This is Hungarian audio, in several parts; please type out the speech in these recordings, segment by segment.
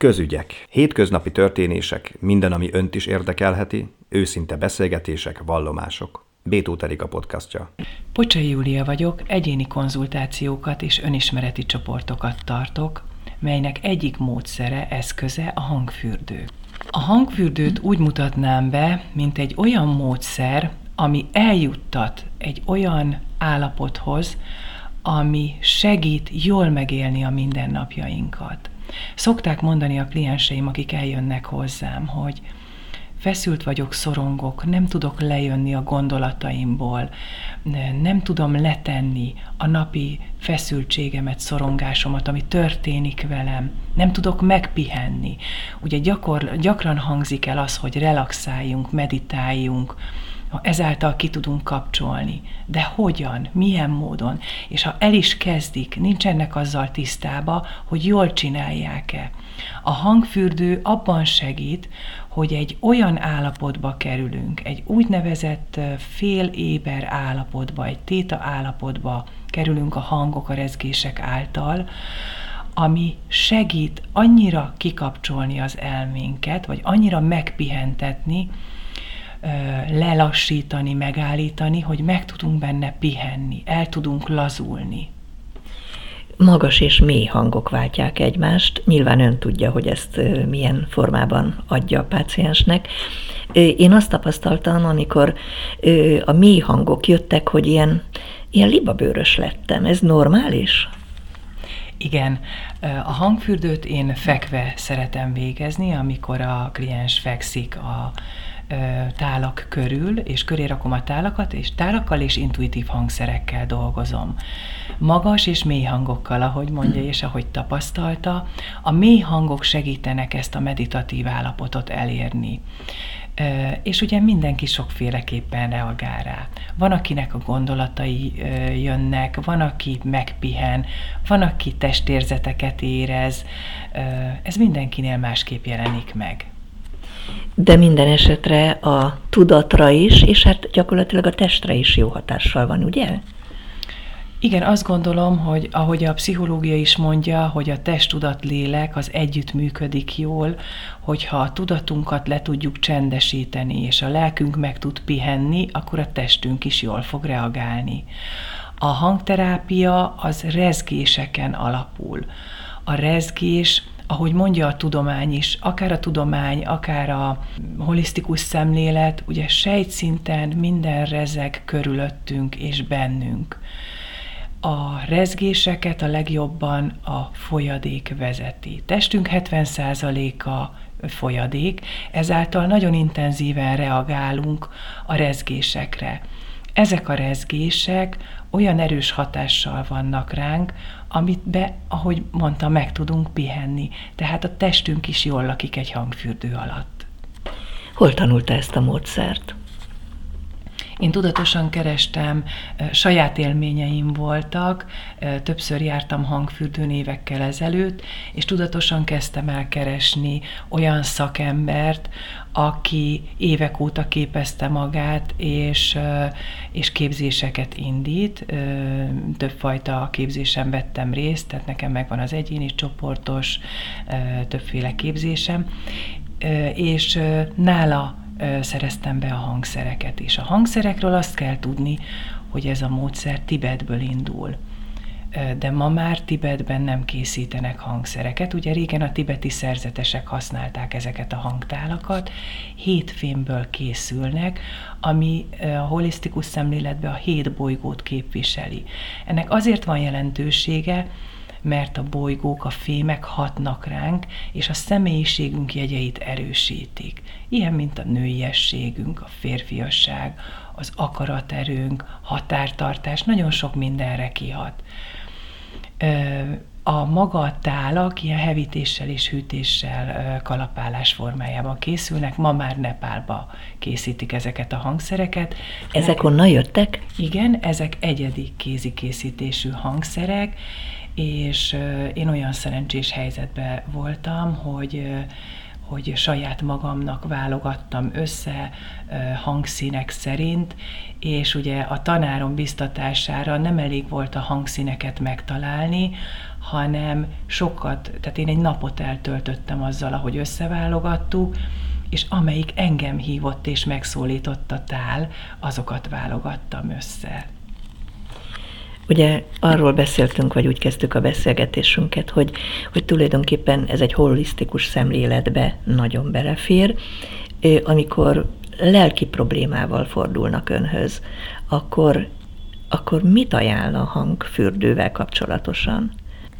Közügyek. Hétköznapi történések, minden, ami önt is érdekelheti, őszinte beszélgetések, vallomások. Bétó a podcastja. Pocsai Júlia vagyok, egyéni konzultációkat és önismereti csoportokat tartok, melynek egyik módszere, eszköze a hangfürdő. A hangfürdőt úgy mutatnám be, mint egy olyan módszer, ami eljuttat egy olyan állapothoz, ami segít jól megélni a mindennapjainkat. Szokták mondani a klienseim, akik eljönnek hozzám, hogy feszült vagyok, szorongok, nem tudok lejönni a gondolataimból, nem tudom letenni a napi feszültségemet, szorongásomat, ami történik velem, nem tudok megpihenni. Ugye gyakor, gyakran hangzik el az, hogy relaxáljunk, meditáljunk, ezáltal ki tudunk kapcsolni. De hogyan, milyen módon? És ha el is kezdik, nincsenek azzal tisztába, hogy jól csinálják-e. A hangfürdő abban segít, hogy egy olyan állapotba kerülünk, egy úgynevezett féléber állapotba, egy téta állapotba kerülünk a hangok, a rezgések által, ami segít annyira kikapcsolni az elménket, vagy annyira megpihentetni, lelassítani, megállítani, hogy meg tudunk benne pihenni, el tudunk lazulni. Magas és mély hangok váltják egymást. Nyilván ön tudja, hogy ezt milyen formában adja a páciensnek. Én azt tapasztaltam, amikor a mély hangok jöttek, hogy ilyen, ilyen libabőrös lettem. Ez normális? Igen, a hangfürdőt én fekve szeretem végezni, amikor a kliens fekszik a tálak körül, és köré rakom a tálakat, és tálakkal és intuitív hangszerekkel dolgozom. Magas és mély hangokkal, ahogy mondja, és ahogy tapasztalta, a mély hangok segítenek ezt a meditatív állapotot elérni. És ugye mindenki sokféleképpen reagál rá. Van, akinek a gondolatai jönnek, van, aki megpihen, van, aki testérzeteket érez. Ez mindenkinél másképp jelenik meg de minden esetre a tudatra is, és hát gyakorlatilag a testre is jó hatással van, ugye? Igen, azt gondolom, hogy ahogy a pszichológia is mondja, hogy a test-tudat lélek az együtt működik jól, hogyha a tudatunkat le tudjuk csendesíteni, és a lelkünk meg tud pihenni, akkor a testünk is jól fog reagálni. A hangterápia az rezgéseken alapul. A rezgés ahogy mondja a tudomány is, akár a tudomány, akár a holisztikus szemlélet, ugye sejtszinten minden rezeg körülöttünk és bennünk. A rezgéseket a legjobban a folyadék vezeti. Testünk 70%-a folyadék, ezáltal nagyon intenzíven reagálunk a rezgésekre. Ezek a rezgések olyan erős hatással vannak ránk, amit be, ahogy mondtam, meg tudunk pihenni. Tehát a testünk is jól lakik egy hangfürdő alatt. Hol tanulta ezt a módszert? Én tudatosan kerestem, saját élményeim voltak, többször jártam hangfürdőn évekkel ezelőtt, és tudatosan kezdtem el keresni olyan szakembert, aki évek óta képezte magát, és, és képzéseket indít. Többfajta képzésen vettem részt, tehát nekem megvan az egyéni csoportos, többféle képzésem, és nála szereztem be a hangszereket. És a hangszerekről azt kell tudni, hogy ez a módszer Tibetből indul. De ma már Tibetben nem készítenek hangszereket. Ugye régen a tibeti szerzetesek használták ezeket a hangtálakat, hét fémből készülnek, ami a holisztikus szemléletben a hét bolygót képviseli. Ennek azért van jelentősége, mert a bolygók, a fémek hatnak ránk, és a személyiségünk jegyeit erősítik. Ilyen, mint a nőiességünk, a férfiasság, az akaraterőnk, határtartás, nagyon sok mindenre kihat. A maga a tálak ilyen hevítéssel és hűtéssel kalapálás formájában készülnek. Ma már Nepálba készítik ezeket a hangszereket. Ezek honnan jöttek? Igen, ezek egyedi kézikészítésű hangszerek, és én olyan szerencsés helyzetben voltam, hogy hogy saját magamnak válogattam össze hangszínek szerint, és ugye a tanárom biztatására nem elég volt a hangszíneket megtalálni, hanem sokat, tehát én egy napot eltöltöttem azzal, ahogy összeválogattuk, és amelyik engem hívott és megszólított a tál, azokat válogattam össze. Ugye arról beszéltünk, vagy úgy kezdtük a beszélgetésünket, hogy, hogy tulajdonképpen ez egy holisztikus szemléletbe nagyon belefér, amikor lelki problémával fordulnak önhöz, akkor, akkor mit ajánl a hangfürdővel kapcsolatosan?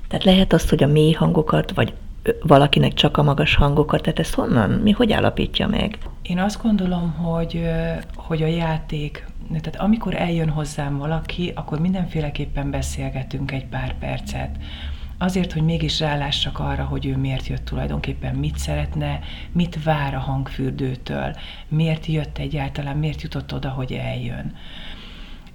Tehát lehet azt, hogy a mély hangokat, vagy valakinek csak a magas hangokat, tehát ezt honnan, mi hogy állapítja meg? Én azt gondolom, hogy, hogy a játék, tehát amikor eljön hozzám valaki, akkor mindenféleképpen beszélgetünk egy pár percet. Azért, hogy mégis rálássak arra, hogy ő miért jött tulajdonképpen, mit szeretne, mit vár a hangfürdőtől, miért jött egyáltalán, miért jutott oda, hogy eljön.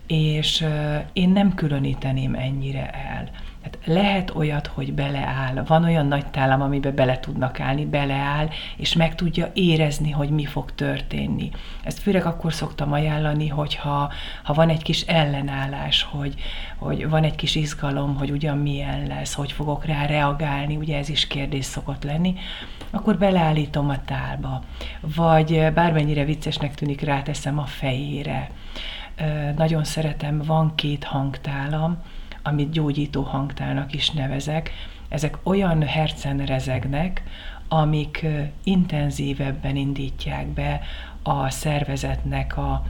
És én nem különíteném ennyire el. Hát lehet olyat, hogy beleáll. Van olyan nagy tálam, amiben bele tudnak állni, beleáll, és meg tudja érezni, hogy mi fog történni. Ezt főleg akkor szoktam ajánlani, hogyha ha van egy kis ellenállás, hogy, hogy van egy kis izgalom, hogy ugyan milyen lesz, hogy fogok rá reagálni, ugye ez is kérdés szokott lenni, akkor beleállítom a tálba. Vagy bármennyire viccesnek tűnik, ráteszem a fejére. Nagyon szeretem, van két hangtálam, amit gyógyító hangtálnak is nevezek, ezek olyan hercen rezegnek, amik intenzívebben indítják be a szervezetnek a,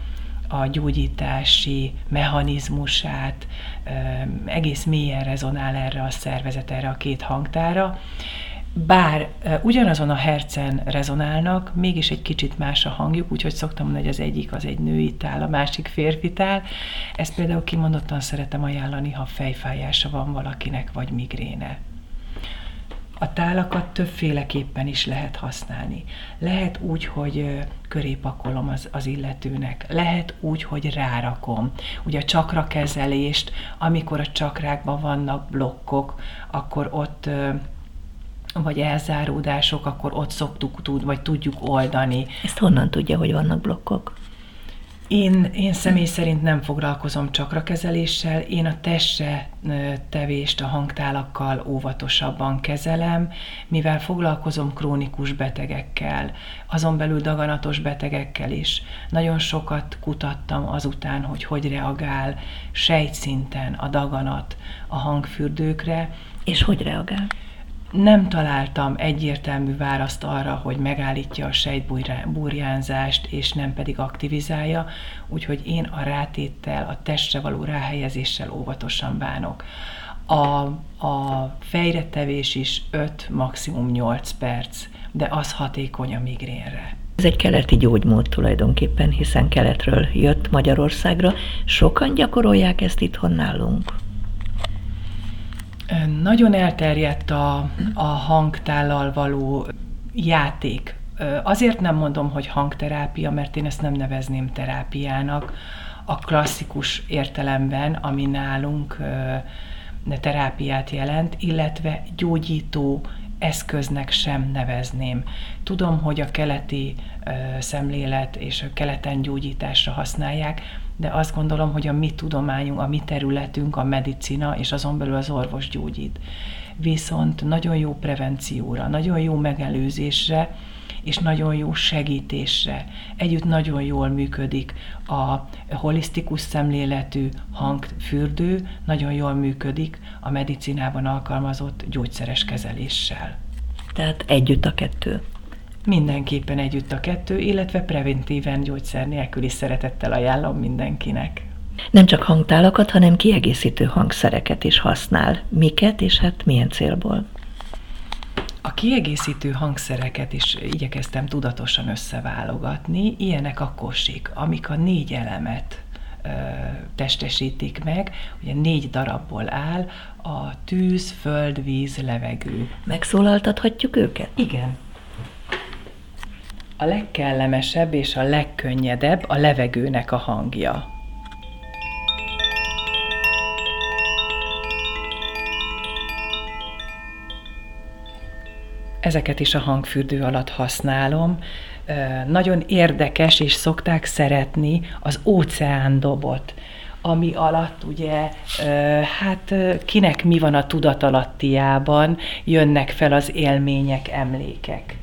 a gyógyítási mechanizmusát, egész mélyen rezonál erre a szervezet, erre a két hangtára, bár ugyanazon a hercen rezonálnak, mégis egy kicsit más a hangjuk, úgyhogy szoktam mondani, hogy az egyik az egy női tál, a másik férfi tál. Ezt például kimondottan szeretem ajánlani, ha fejfájása van valakinek, vagy migréne. A tálakat többféleképpen is lehet használni. Lehet úgy, hogy köré pakolom az, az illetőnek. Lehet úgy, hogy rárakom. Ugye a csakra kezelést, amikor a csakrákban vannak blokkok, akkor ott vagy elzáródások, akkor ott szoktuk tud, vagy tudjuk oldani. Ezt honnan tudja, hogy vannak blokkok? Én, én személy szerint nem foglalkozom csakra kezeléssel, én a testre tevést a hangtálakkal óvatosabban kezelem, mivel foglalkozom krónikus betegekkel, azon belül daganatos betegekkel is. Nagyon sokat kutattam azután, hogy hogy reagál sejtszinten a daganat a hangfürdőkre. És hogy reagál? Nem találtam egyértelmű választ arra, hogy megállítja a sejtburjánzást, és nem pedig aktivizálja, úgyhogy én a rátéttel, a testre való ráhelyezéssel óvatosan bánok. A, a fejretevés is 5, maximum 8 perc, de az hatékony a migrénre. Ez egy keleti gyógymód tulajdonképpen, hiszen keletről jött Magyarországra. Sokan gyakorolják ezt itthon nálunk? Nagyon elterjedt a, a hangtállal való játék. Azért nem mondom, hogy hangterápia, mert én ezt nem nevezném terápiának. A klasszikus értelemben, ami nálunk terápiát jelent, illetve gyógyító eszköznek sem nevezném. Tudom, hogy a keleti szemlélet és a keleten gyógyításra használják, de azt gondolom, hogy a mi tudományunk, a mi területünk, a medicina és azon belül az orvos gyógyít. Viszont nagyon jó prevencióra, nagyon jó megelőzésre, és nagyon jó segítésre. Együtt nagyon jól működik a holisztikus szemléletű hangfürdő, nagyon jól működik a medicinában alkalmazott gyógyszeres kezeléssel. Tehát együtt a kettő. Mindenképpen együtt a kettő, illetve preventíven gyógyszer nélkül is szeretettel ajánlom mindenkinek. Nem csak hangtálakat, hanem kiegészítő hangszereket is használ. Miket és hát milyen célból? A kiegészítő hangszereket is igyekeztem tudatosan összeválogatni. Ilyenek a kosik, amik a négy elemet ö, testesítik meg. Ugye négy darabból áll, a tűz, föld, víz, levegő. Megszólaltathatjuk őket? Igen. A legkellemesebb és a legkönnyedebb a levegőnek a hangja. Ezeket is a hangfürdő alatt használom. Nagyon érdekes, és szokták szeretni az óceándobot ami alatt ugye, hát kinek mi van a tudatalattiában, jönnek fel az élmények, emlékek.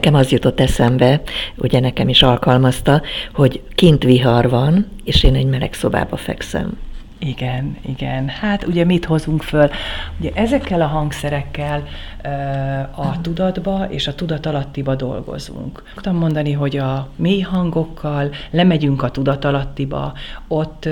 Nekem az jutott eszembe, ugye nekem is alkalmazta, hogy kint vihar van, és én egy meleg szobába fekszem. Igen, igen. Hát ugye mit hozunk föl? Ugye ezekkel a hangszerekkel a tudatba és a tudatalattiba dolgozunk. Tudtam mondani, hogy a mély hangokkal lemegyünk a tudatalattiba, ott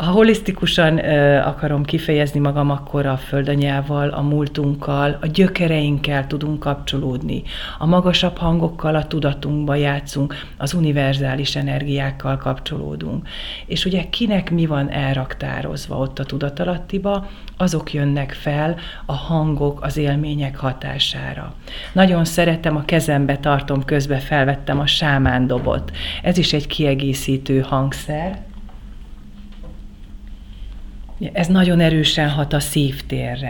ha holisztikusan ö, akarom kifejezni magam, akkor a földanyával, a múltunkkal, a gyökereinkkel tudunk kapcsolódni. A magasabb hangokkal a tudatunkba játszunk, az univerzális energiákkal kapcsolódunk. És ugye kinek mi van elraktározva ott a tudatalattiba, azok jönnek fel a hangok, az élmények hatására. Nagyon szeretem, a kezembe tartom, közbe felvettem a sámándobot. Ez is egy kiegészítő hangszer, ez nagyon erősen hat a szívtérre.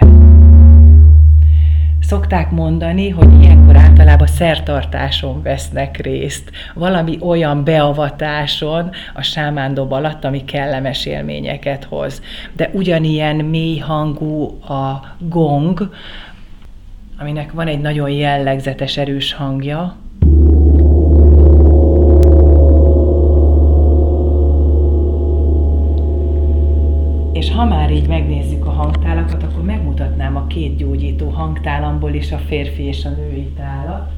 Szokták mondani, hogy ilyenkor általában szertartáson vesznek részt, valami olyan beavatáson a sámándob alatt, ami kellemes élményeket hoz. De ugyanilyen mély hangú a gong, aminek van egy nagyon jellegzetes erős hangja, És ha már így megnézzük a hangtálakat, akkor megmutatnám a két gyógyító hangtálamból is a férfi és a női tálat.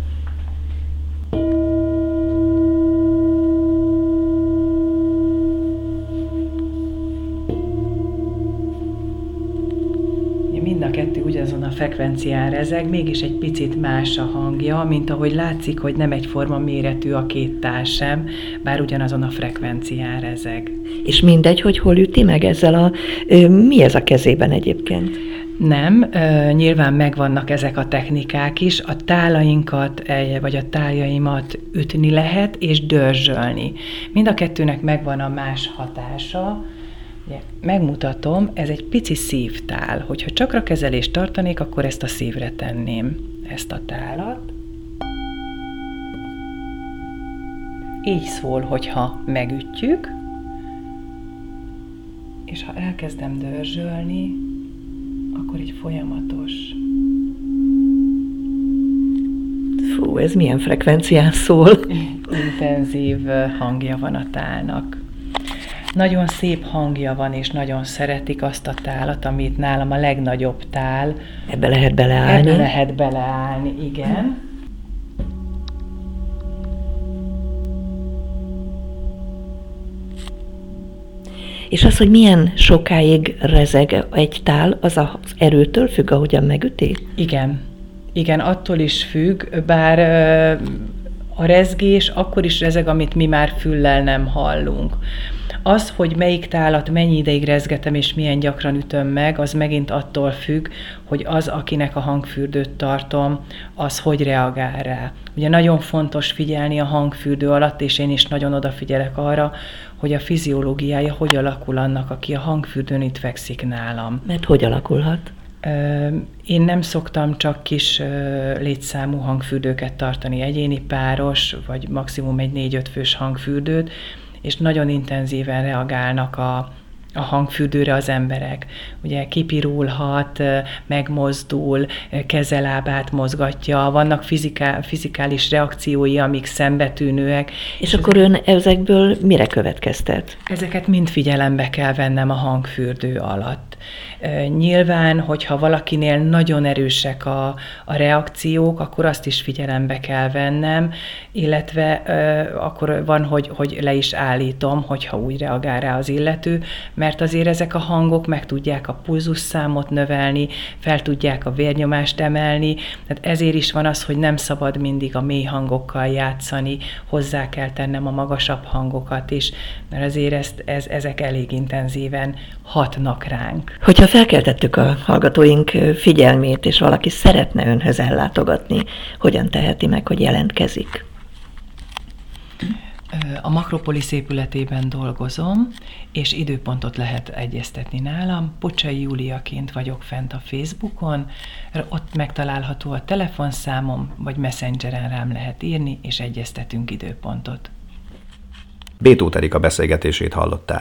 Frekvencián rezeg, mégis egy picit más a hangja, mint ahogy látszik, hogy nem egyforma méretű a két tál sem, bár ugyanazon a frekvencián rezeg. És mindegy, hogy hol üti meg ezzel a... Mi ez a kezében egyébként? Nem, nyilván megvannak ezek a technikák is, a tálainkat, vagy a tájaimat ütni lehet, és dörzsölni. Mind a kettőnek megvan a más hatása, megmutatom, ez egy pici szívtál. Hogyha csakra kezelést tartanék, akkor ezt a szívre tenném, ezt a tálat. Így szól, hogyha megütjük, és ha elkezdem dörzsölni, akkor egy folyamatos. Fú, ez milyen frekvencián szól? Intenzív hangja van a tálnak. Nagyon szép hangja van, és nagyon szeretik azt a tálat, amit nálam a legnagyobb tál. Ebbe lehet beleállni? Ebbe lehet beleállni, igen. És az, hogy milyen sokáig rezeg egy tál, az az erőtől függ, ahogyan megüti? Igen. Igen, attól is függ, bár a rezgés akkor is rezeg, amit mi már füllel nem hallunk. Az, hogy melyik tálat mennyi ideig rezgetem és milyen gyakran ütöm meg, az megint attól függ, hogy az, akinek a hangfürdőt tartom, az hogy reagál rá. Ugye nagyon fontos figyelni a hangfürdő alatt, és én is nagyon odafigyelek arra, hogy a fiziológiája hogy alakul annak, aki a hangfürdőn itt fekszik nálam. Mert hogy alakulhat? Én nem szoktam csak kis létszámú hangfürdőket tartani, egyéni páros, vagy maximum egy négy-öt fős hangfürdőt, és nagyon intenzíven reagálnak a, a hangfürdőre az emberek. Ugye kipirulhat, megmozdul, kezelábát mozgatja, vannak fizikál, fizikális reakciói, amik szembetűnőek. És, és akkor ön ezekből mire következtet? Ezeket mind figyelembe kell vennem a hangfürdő alatt. Nyilván, hogyha valakinél nagyon erősek a, a reakciók, akkor azt is figyelembe kell vennem, illetve akkor van, hogy, hogy le is állítom, hogyha úgy reagál rá az illető, mert azért ezek a hangok meg tudják a pulzusszámot növelni, fel tudják a vérnyomást emelni, tehát ezért is van az, hogy nem szabad mindig a mély hangokkal játszani, hozzá kell tennem a magasabb hangokat is, mert azért ezt, ez, ezek elég intenzíven hatnak ránk. Hogyha felkeltettük a hallgatóink figyelmét, és valaki szeretne önhöz ellátogatni, hogyan teheti meg, hogy jelentkezik? A Makropolis épületében dolgozom, és időpontot lehet egyeztetni nálam. Pocsai Júliaként vagyok fent a Facebookon, ott megtalálható a telefonszámom, vagy messengeren rám lehet írni, és egyeztetünk időpontot. Bétó Terika beszélgetését hallották.